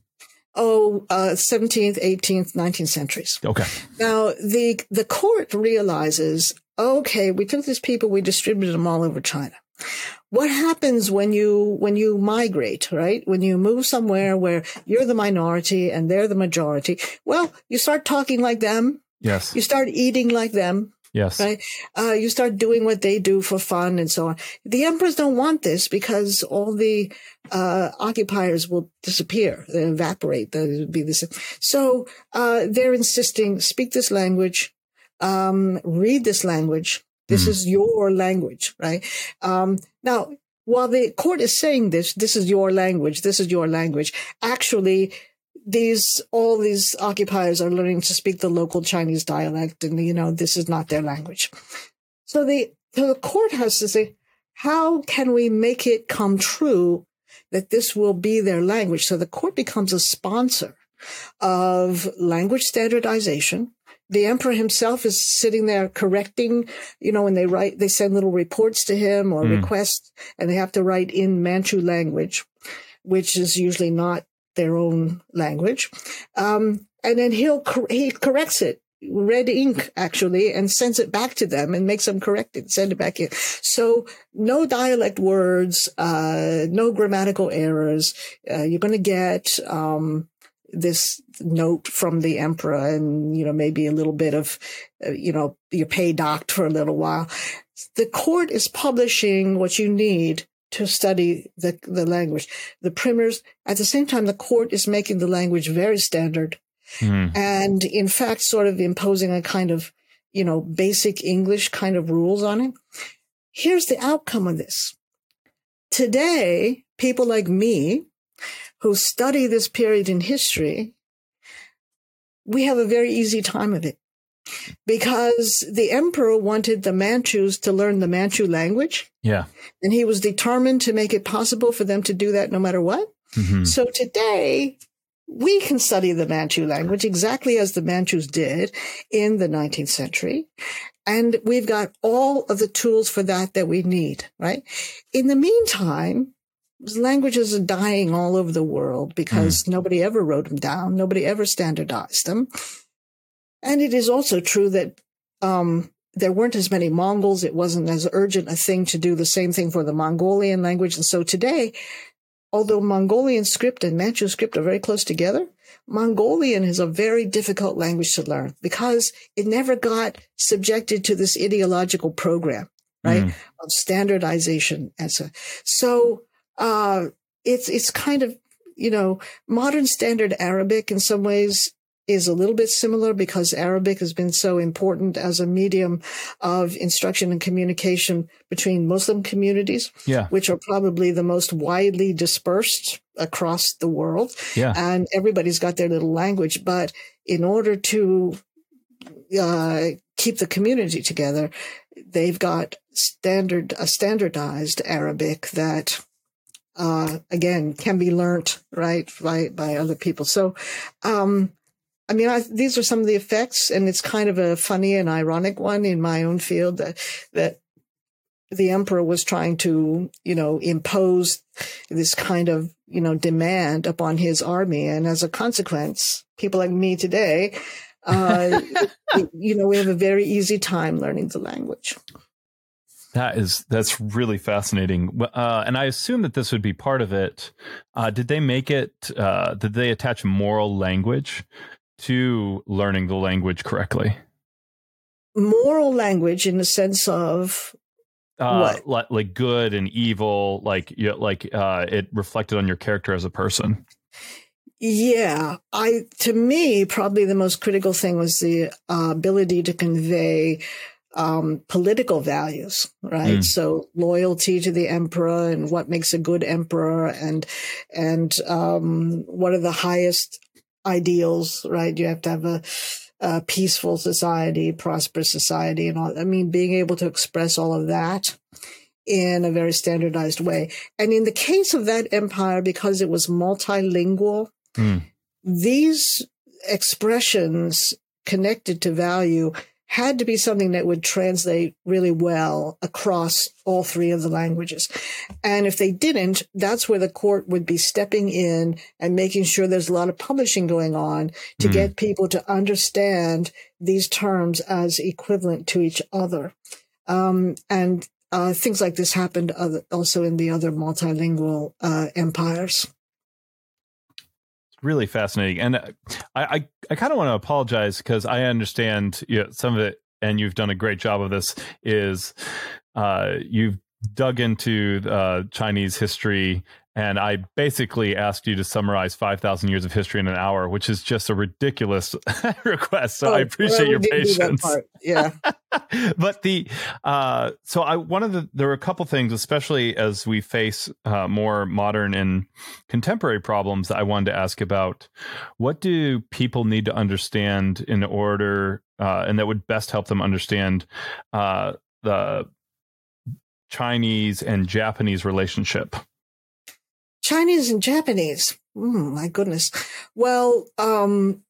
Oh, uh, 17th, 18th, 19th centuries. Okay. Now, the, the court realizes, okay, we took these people, we distributed them all over China. What happens when you, when you migrate, right? When you move somewhere where you're the minority and they're the majority, well, you start talking like them. Yes. You start eating like them. Yes. Right. Uh, you start doing what they do for fun and so on. The emperors don't want this because all the uh, occupiers will disappear, they evaporate. They'll be the same. So uh, they're insisting: speak this language, um, read this language. This mm. is your language, right? Um, now, while the court is saying this, this is your language. This is your language. Actually, these all these occupiers are learning to speak the local Chinese dialect, and you know this is not their language. So the so the court has to say, how can we make it come true that this will be their language? So the court becomes a sponsor of language standardization. The emperor himself is sitting there correcting, you know, when they write, they send little reports to him or mm. requests, and they have to write in Manchu language, which is usually not their own language. Um, and then he'll, he corrects it red ink actually and sends it back to them and makes them correct it, send it back in. So no dialect words, uh, no grammatical errors. Uh, you're going to get, um, this note from the emperor and, you know, maybe a little bit of, uh, you know, you pay docked for a little while. The court is publishing what you need to study the, the language. The primers, at the same time, the court is making the language very standard mm. and in fact, sort of imposing a kind of, you know, basic English kind of rules on it. Here's the outcome of this. Today, people like me who study this period in history, we have a very easy time of it because the emperor wanted the Manchus to learn the Manchu language. Yeah. And he was determined to make it possible for them to do that no matter what. Mm-hmm. So today, we can study the Manchu language exactly as the Manchus did in the 19th century. And we've got all of the tools for that that we need, right? In the meantime, languages are dying all over the world because mm. nobody ever wrote them down. Nobody ever standardized them. And it is also true that um, there weren't as many Mongols. It wasn't as urgent a thing to do the same thing for the Mongolian language. And so today, although Mongolian script and Manchu script are very close together, Mongolian is a very difficult language to learn because it never got subjected to this ideological program, right, mm. of standardization. And so, so uh, it's it's kind of you know modern standard Arabic in some ways is a little bit similar because Arabic has been so important as a medium of instruction and communication between Muslim communities, yeah. which are probably the most widely dispersed across the world. Yeah. And everybody's got their little language. But in order to uh, keep the community together, they've got standard a standardized Arabic that uh, again can be learnt right by by other people. So, um, I mean, I, these are some of the effects, and it's kind of a funny and ironic one in my own field that that the emperor was trying to, you know, impose this kind of, you know, demand upon his army, and as a consequence, people like me today uh, you know, we have a very easy time learning the language. That is that's really fascinating, uh, and I assume that this would be part of it. Uh, did they make it? Uh, did they attach moral language to learning the language correctly? Moral language, in the sense of uh, what? like good and evil, like you know, like uh, it reflected on your character as a person. Yeah, I to me probably the most critical thing was the uh, ability to convey um, political values, right? Mm. So loyalty to the emperor and what makes a good emperor, and and um, what are the highest ideals, right? You have to have a, a peaceful society, prosperous society, and all. I mean, being able to express all of that in a very standardized way. And in the case of that empire, because it was multilingual, Mm. These expressions connected to value had to be something that would translate really well across all three of the languages. And if they didn't, that's where the court would be stepping in and making sure there's a lot of publishing going on to mm. get people to understand these terms as equivalent to each other. Um, and uh, things like this happened also in the other multilingual uh, empires really fascinating, and I I, I kind of want to apologize because I understand you know, some of it, and you've done a great job of this. Is uh, you've dug into uh, Chinese history and I basically asked you to summarize 5,000 years of history in an hour, which is just a ridiculous request. So oh, I appreciate well, your patience. Yeah. but the, uh, so I, one of the, there are a couple things, especially as we face uh, more modern and contemporary problems that I wanted to ask about. What do people need to understand in order, uh, and that would best help them understand uh, the Chinese and Japanese relationship? Chinese and Japanese. Mm, my goodness. Well, um,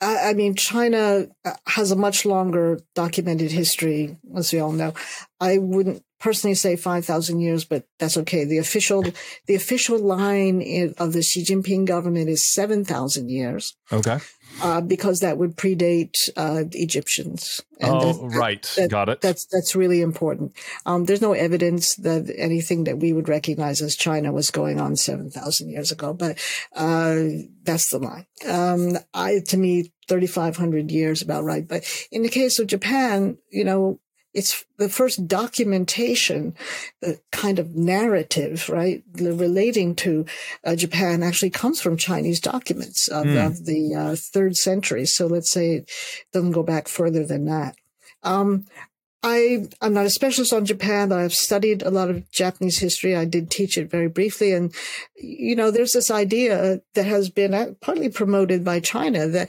I, I, mean, China uh, has a much longer documented history, as we all know. I wouldn't personally say 5,000 years, but that's okay. The official, the official line in, of the Xi Jinping government is 7,000 years. Okay uh, because that would predate uh, the Egyptians. And oh, that, right, that, got it. That's that's really important. Um, there's no evidence that anything that we would recognize as China was going on seven thousand years ago, but uh, that's the line. Um, I to me, thirty five hundred years about right. But in the case of Japan, you know, it's the first documentation, the kind of narrative, right, relating to uh, Japan actually comes from Chinese documents of, mm. of the uh, third century. So let's say it doesn't go back further than that. Um, I, I'm not a specialist on Japan, but I've studied a lot of Japanese history. I did teach it very briefly. And, you know, there's this idea that has been uh, partly promoted by China that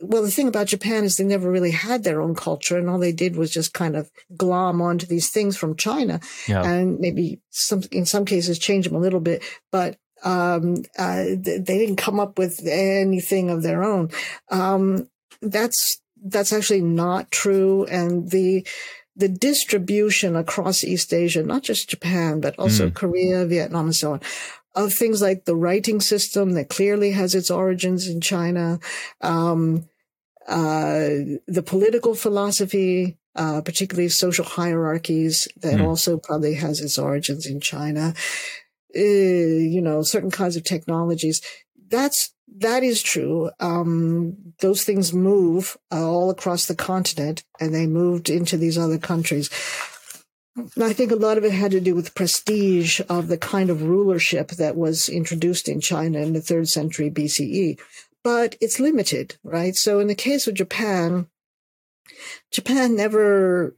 well, the thing about Japan is they never really had their own culture, and all they did was just kind of glom onto these things from China, yeah. and maybe some in some cases change them a little bit, but um, uh, they didn't come up with anything of their own. Um, that's that's actually not true, and the the distribution across East Asia, not just Japan, but also mm. Korea, Vietnam, and so on, of things like the writing system that clearly has its origins in China, um, uh, the political philosophy, uh, particularly social hierarchies, that mm. also probably has its origins in China. Uh, you know, certain kinds of technologies. That's that is true. Um, those things move uh, all across the continent, and they moved into these other countries. I think a lot of it had to do with prestige of the kind of rulership that was introduced in China in the third century BCE. But it's limited, right? So in the case of Japan, Japan never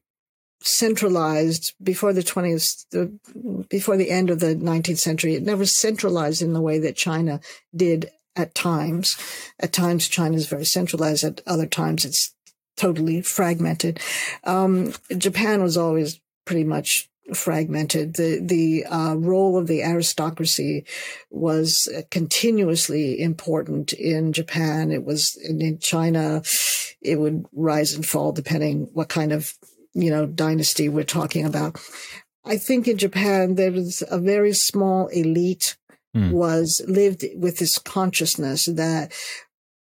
centralized before the 20th, the, before the end of the 19th century. It never centralized in the way that China did at times. At times, China is very centralized. At other times, it's totally fragmented. Um, Japan was always pretty much fragmented. The the uh, role of the aristocracy was continuously important in Japan. It was in China. It would rise and fall depending what kind of you know dynasty we're talking about. I think in Japan there was a very small elite mm. was lived with this consciousness that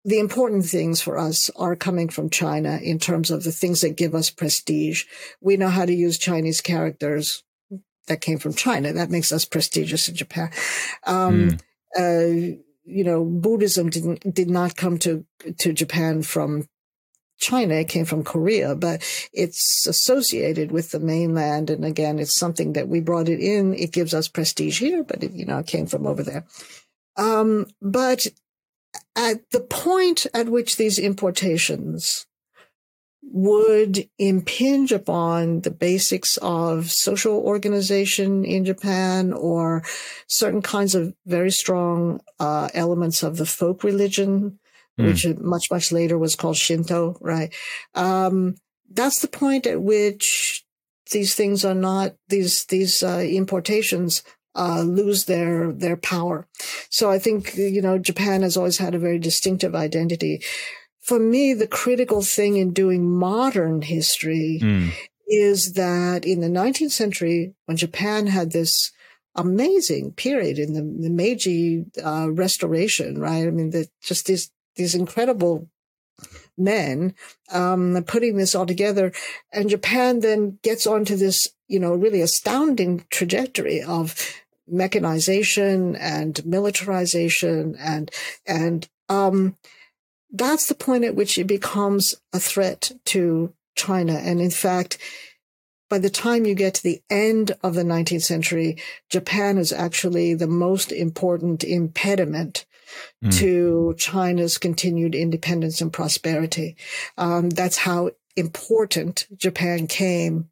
the important things for us are coming from China in terms of the things that give us prestige. We know how to use Chinese characters that came from China. That makes us prestigious in Japan. Um, mm. uh, you know, Buddhism didn't did not come to to Japan from China. It came from Korea, but it's associated with the mainland. And again, it's something that we brought it in. It gives us prestige here, but it, you know, it came from over there. Um, but at the point at which these importations would impinge upon the basics of social organization in Japan or certain kinds of very strong uh, elements of the folk religion, mm. which much, much later was called Shinto, right? Um, that's the point at which these things are not, these, these uh, importations uh, lose their their power. So I think you know Japan has always had a very distinctive identity. For me, the critical thing in doing modern history mm. is that in the 19th century, when Japan had this amazing period in the, the Meiji uh, Restoration, right? I mean, the, just these these incredible men um, putting this all together. And Japan then gets onto this, you know, really astounding trajectory of mechanization and militarization and and um, that's the point at which it becomes a threat to China. And in fact, by the time you get to the end of the 19th century, Japan is actually the most important impediment mm. to China's continued independence and prosperity. Um, that's how important Japan came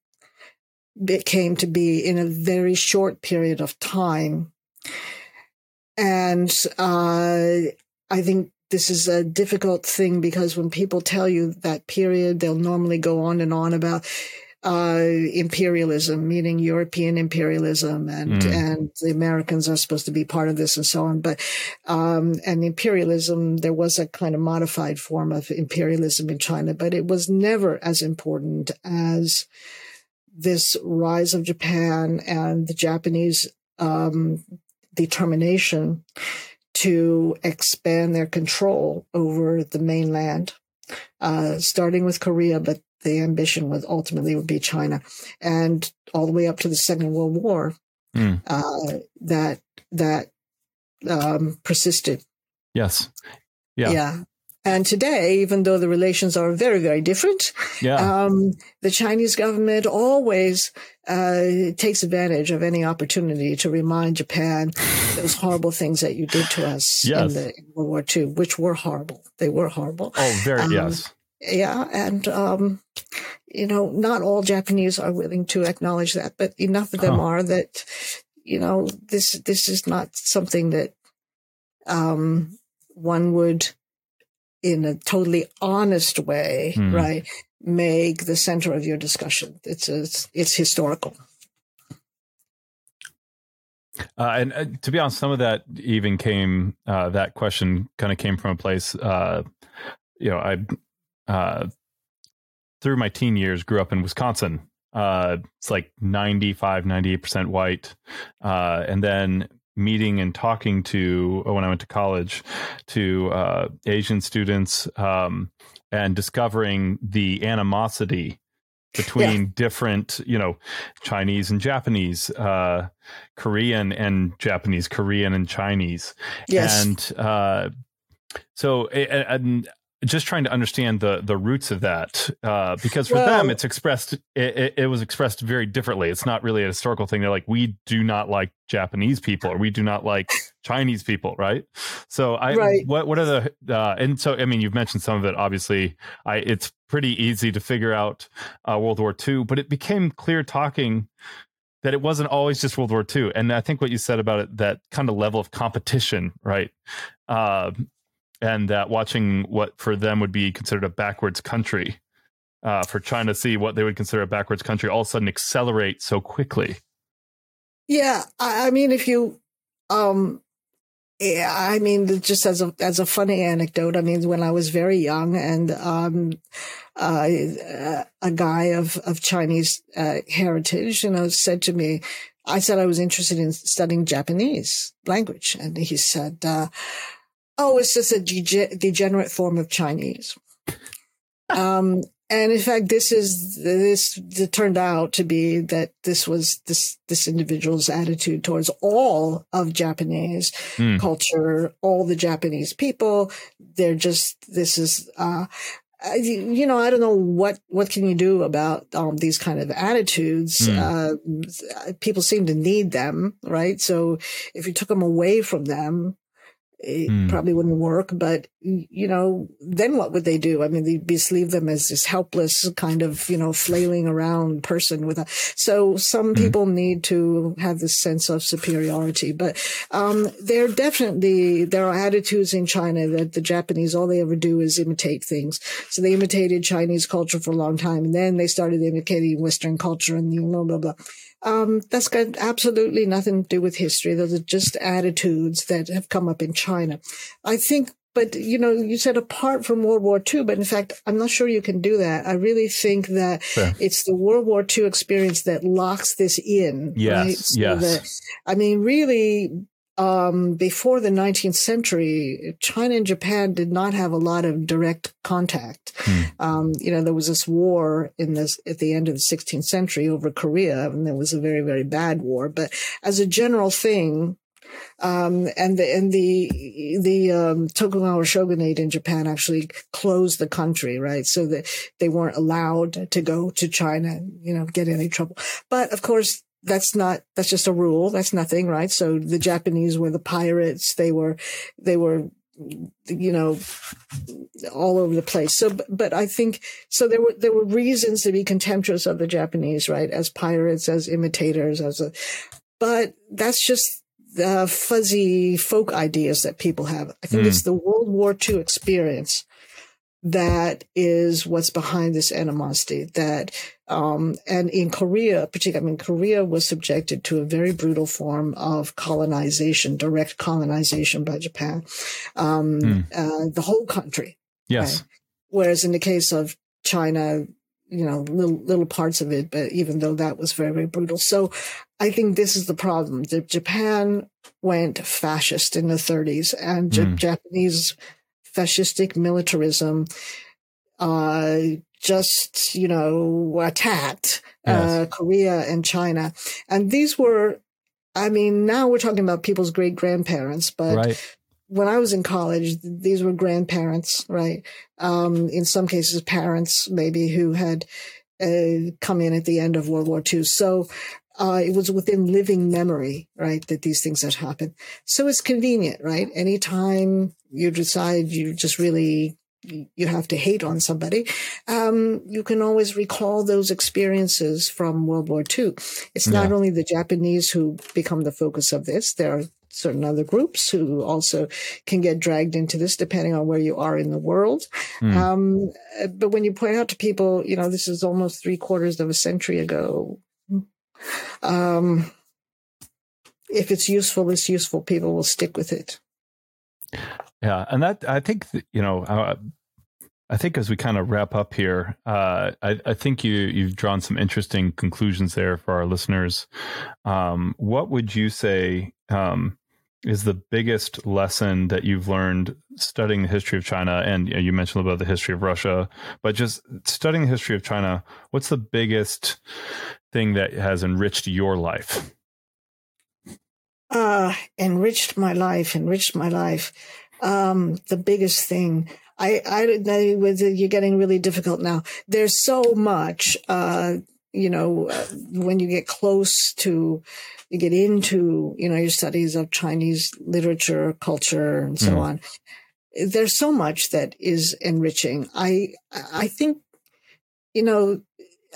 it came to be in a very short period of time. And uh, I think this is a difficult thing because when people tell you that period, they'll normally go on and on about uh, imperialism, meaning European imperialism, and mm. and the Americans are supposed to be part of this and so on. But um, and imperialism, there was a kind of modified form of imperialism in China, but it was never as important as this rise of Japan and the Japanese um, determination to expand their control over the mainland, uh, starting with Korea, but the ambition was ultimately would be China, and all the way up to the Second World War, mm. uh, that that um, persisted. Yes. Yeah. Yeah. And today, even though the relations are very, very different, yeah. Um, the Chinese government always uh, takes advantage of any opportunity to remind Japan those horrible things that you did to us yes. in, the, in World War II, which were horrible. They were horrible. Oh, very um, yes. Yeah, and um, you know, not all Japanese are willing to acknowledge that, but enough of them huh. are that you know this this is not something that um, one would in a totally honest way, mm. right, make the center of your discussion. It's it's, it's historical. Uh, and uh, to be honest, some of that even came. Uh, that question kind of came from a place. Uh, you know, I uh, through my teen years grew up in Wisconsin. Uh, it's like 95, 98 percent white, Uh, and then meeting and talking to uh, when I went to college to uh, Asian students um, and discovering the animosity between yeah. different, you know, Chinese and Japanese, uh, Korean and Japanese, Korean and Chinese, yes. and uh, so and just trying to understand the the roots of that uh, because for well, them it's expressed it, it, it, was expressed very differently it's not really a historical thing they're like we do not like japanese people or we do not like chinese people right so i right. what what are the uh, and so i mean you've mentioned some of it obviously i it's pretty easy to figure out uh, world war ii but it became clear talking that it wasn't always just World War II. And I think what you said about it, that kind of level of competition, right? Uh, and that watching what for them would be considered a backwards country uh, for China to see what they would consider a backwards country all of a sudden accelerate so quickly. Yeah, I, I mean, if you, um, yeah, I mean, just as a as a funny anecdote, I mean, when I was very young, and um, uh, a guy of of Chinese uh, heritage, you know, said to me, I said I was interested in studying Japanese language, and he said, uh, "Oh, it's just a de- degenerate form of Chinese." um, and in fact, this is this it turned out to be that this was this this individual's attitude towards all of Japanese mm. culture, all the Japanese people. They're just this is uh, you know, I don't know what what can you do about um, these kind of attitudes. Mm. Uh, people seem to need them, right? So if you took them away from them, it mm. probably wouldn't work. But you know, then what would they do? I mean, they'd just leave them as this helpless kind of you know flailing around person with a. So some mm. people need to have this sense of superiority, but um, there definitely there are attitudes in China that the Japanese all they ever do is imitate things. So they imitated Chinese culture for a long time, and then they started imitating Western culture and blah blah blah. Um, that's got absolutely nothing to do with history. Those are just attitudes that have come up in China. I think, but you know, you said apart from World War II, but in fact, I'm not sure you can do that. I really think that it's the World War II experience that locks this in. Yes. Right? So yes. That, I mean, really, um, before the 19th century, China and Japan did not have a lot of direct contact. Hmm. Um, you know, there was this war in this at the end of the 16th century over Korea, and there was a very, very bad war. But as a general thing, um, and the and the the um, Tokugawa shogunate in Japan actually closed the country, right? So that they weren't allowed to go to China, you know, get any trouble. But of course, that's not that's just a rule. That's nothing right? So the japanese were the pirates. They were they were you know all over the place. So but i think so there were there were reasons to be contemptuous of the japanese right? As pirates as imitators as a but that's just the fuzzy folk ideas that people have i think mm. it's the world war ii experience that is what's behind this animosity that um, and in korea particularly i mean korea was subjected to a very brutal form of colonization direct colonization by japan um, mm. uh, the whole country yes right? whereas in the case of china you know little little parts of it but even though that was very very brutal so i think this is the problem that japan went fascist in the 30s and mm. japanese fascistic militarism uh, just, you know, attacked uh, yes. uh, Korea and China. And these were, I mean, now we're talking about people's great grandparents, but right. when I was in college, these were grandparents, right? Um, in some cases, parents maybe who had uh, come in at the end of World War II. So uh, it was within living memory, right, that these things had happened. So it's convenient, right? Anytime you decide you just really you have to hate on somebody, um, you can always recall those experiences from World War II. It's not only the Japanese who become the focus of this. There are certain other groups who also can get dragged into this depending on where you are in the world. Mm. Um, but when you point out to people, you know, this is almost three quarters of a century ago, um, if it's useful, it's useful. People will stick with it. Yeah, and that I think you know. Uh, I think as we kind of wrap up here, uh, I, I, think you you've drawn some interesting conclusions there for our listeners. Um, what would you say um, is the biggest lesson that you've learned studying the history of China? And you, know, you mentioned about the history of Russia, but just studying the history of China. What's the biggest thing that has enriched your life? Uh, enriched my life, enriched my life. Um, the biggest thing. I, I you're getting really difficult now. There's so much, uh, you know, uh, when you get close to, you get into, you know, your studies of Chinese literature, culture, and so mm. on. There's so much that is enriching. I, I think, you know,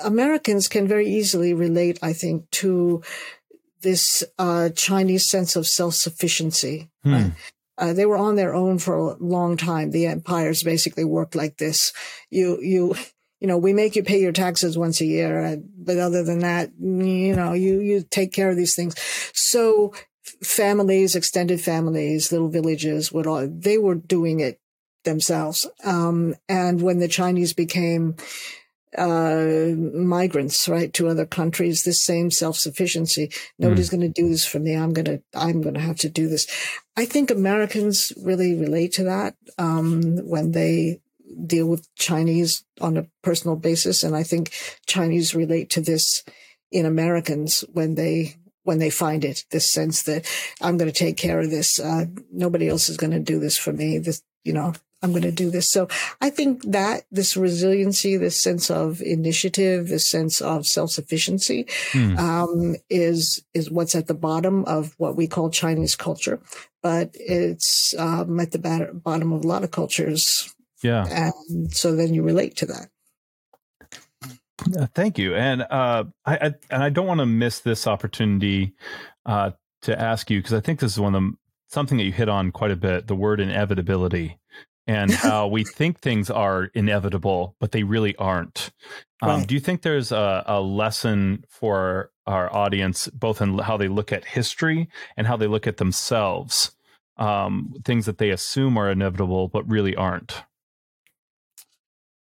Americans can very easily relate, I think, to this uh, Chinese sense of self sufficiency. Hmm. Right? Uh, they were on their own for a long time. The empires basically worked like this. You, you, you know, we make you pay your taxes once a year, uh, but other than that, you know, you you take care of these things. So families, extended families, little villages would all they were doing it themselves. Um, and when the Chinese became uh, migrants, right, to other countries, this same self-sufficiency. Nobody's mm. going to do this for me. I'm going to, I'm going to have to do this. I think Americans really relate to that, um, when they deal with Chinese on a personal basis. And I think Chinese relate to this in Americans when they, when they find it, this sense that I'm going to take care of this. Uh, nobody else is going to do this for me. This, you know, I'm going to do this. So I think that this resiliency, this sense of initiative, this sense of self-sufficiency, hmm. um, is, is what's at the bottom of what we call Chinese culture. But it's, um, at the bottom of a lot of cultures. Yeah. And so then you relate to that. Uh, thank you. And, uh, I, I, and I don't want to miss this opportunity, uh, to ask you, because I think this is one of the, something that you hit on quite a bit, the word inevitability and how we think things are inevitable, but they really aren't. Um, right. Do you think there's a, a, lesson for our audience, both in how they look at history and how they look at themselves? Um, things that they assume are inevitable, but really aren't.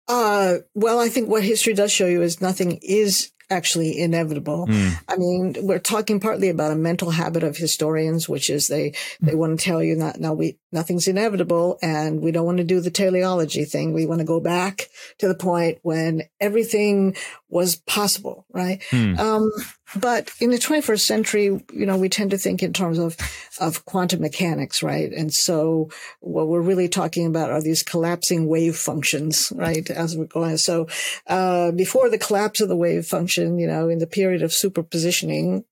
Uh, well, I think what history does show you is nothing is actually inevitable. Mm. I mean, we're talking partly about a mental habit of historians, which is they, they hmm. want to tell you that now we, nothing's inevitable and we don't want to do the teleology thing. We want to go back to the point when everything was possible, right? Mm. Um, but in the 21st century, you know, we tend to think in terms of, of quantum mechanics, right? And so what we're really talking about are these collapsing wave functions, right? As we're going. So, uh, before the collapse of the wave function, you know, in the period of superpositioning,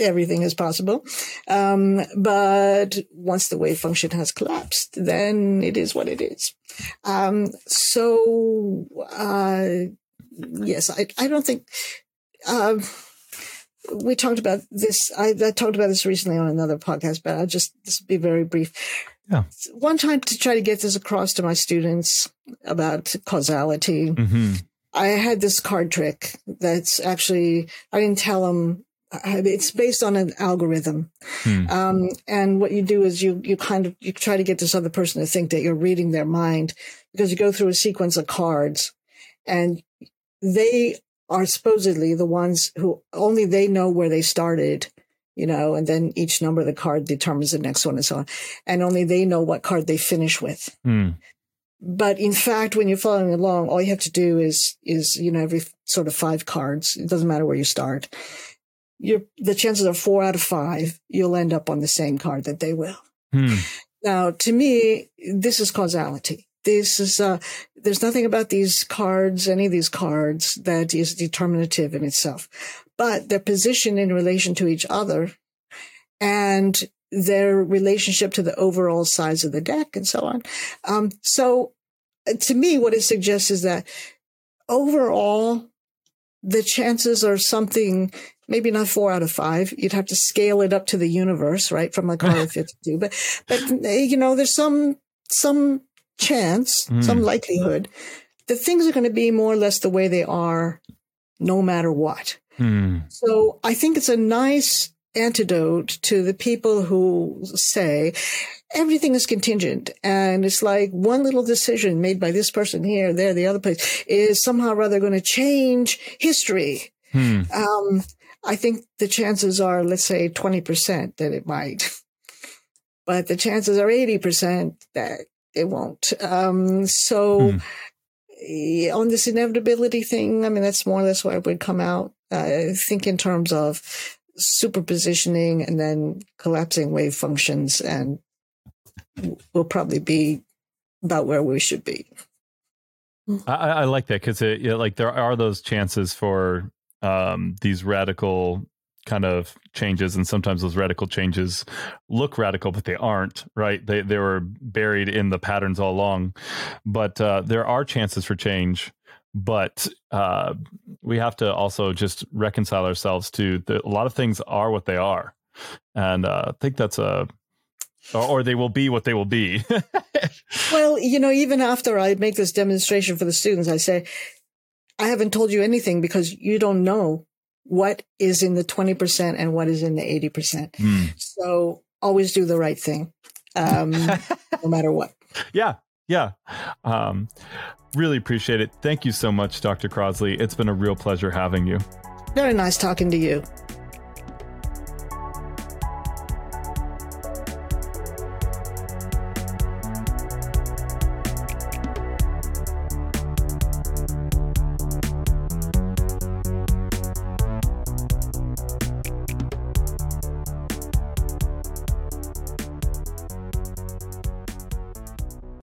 everything is possible. Um, but once the wave function has collapsed, then it is what it is. Um, so, uh, yes, I, I don't think, uh, we talked about this. I, I, talked about this recently on another podcast, but I'll just this will be very brief. Yeah. One time to try to get this across to my students about causality, mm-hmm. I had this card trick that's actually I didn't tell them. It's based on an algorithm, hmm. um, and what you do is you you kind of you try to get this other person to think that you're reading their mind because you go through a sequence of cards, and they are supposedly the ones who only they know where they started, you know, and then each number of the card determines the next one and so on. And only they know what card they finish with. Mm. But in fact, when you're following along, all you have to do is, is, you know, every sort of five cards. It doesn't matter where you start. You're, the chances are four out of five, you'll end up on the same card that they will. Hmm. Now, to me, this is causality this is uh, there's nothing about these cards, any of these cards, that is determinative in itself, but their position in relation to each other, and their relationship to the overall size of the deck, and so on. Um, so, uh, to me, what it suggests is that overall, the chances are something maybe not four out of five. You'd have to scale it up to the universe, right? From a card of 52. But, but, you know, there's some, some chance, mm. some likelihood that things are going to be more or less the way they are no matter what. Mm. So I think it's a nice antidote to the people who say everything is contingent and it's like one little decision made by this person here, there, the other place is somehow or other going to change history. Hmm. Um, I think the chances are, let's say 20% that it might, but the chances are 80% that it won't. Um, so hmm. on this inevitability thing, I mean, that's more or less where it would come out. Uh, I think in terms of superpositioning and then collapsing wave functions and we'll probably be about where we should be. I, I like that because you know, like there are those chances for um, these radical kind of changes and sometimes those radical changes look radical but they aren't right? They they were buried in the patterns all along. But uh, there are chances for change but uh, we have to also just reconcile ourselves to the, a lot of things are what they are. And uh, i think that's a or, or they will be what they will be. Well you know even after i make this demonstration for the students i say I haven't told you anything because you don't know what is in the 20% and what is in the 80%. Mm. So always do the right thing, um, no matter what. Yeah. Yeah. Um, really appreciate it. Thank you so much, Dr. Crossley. It's been a real pleasure having you. Very nice talking to you.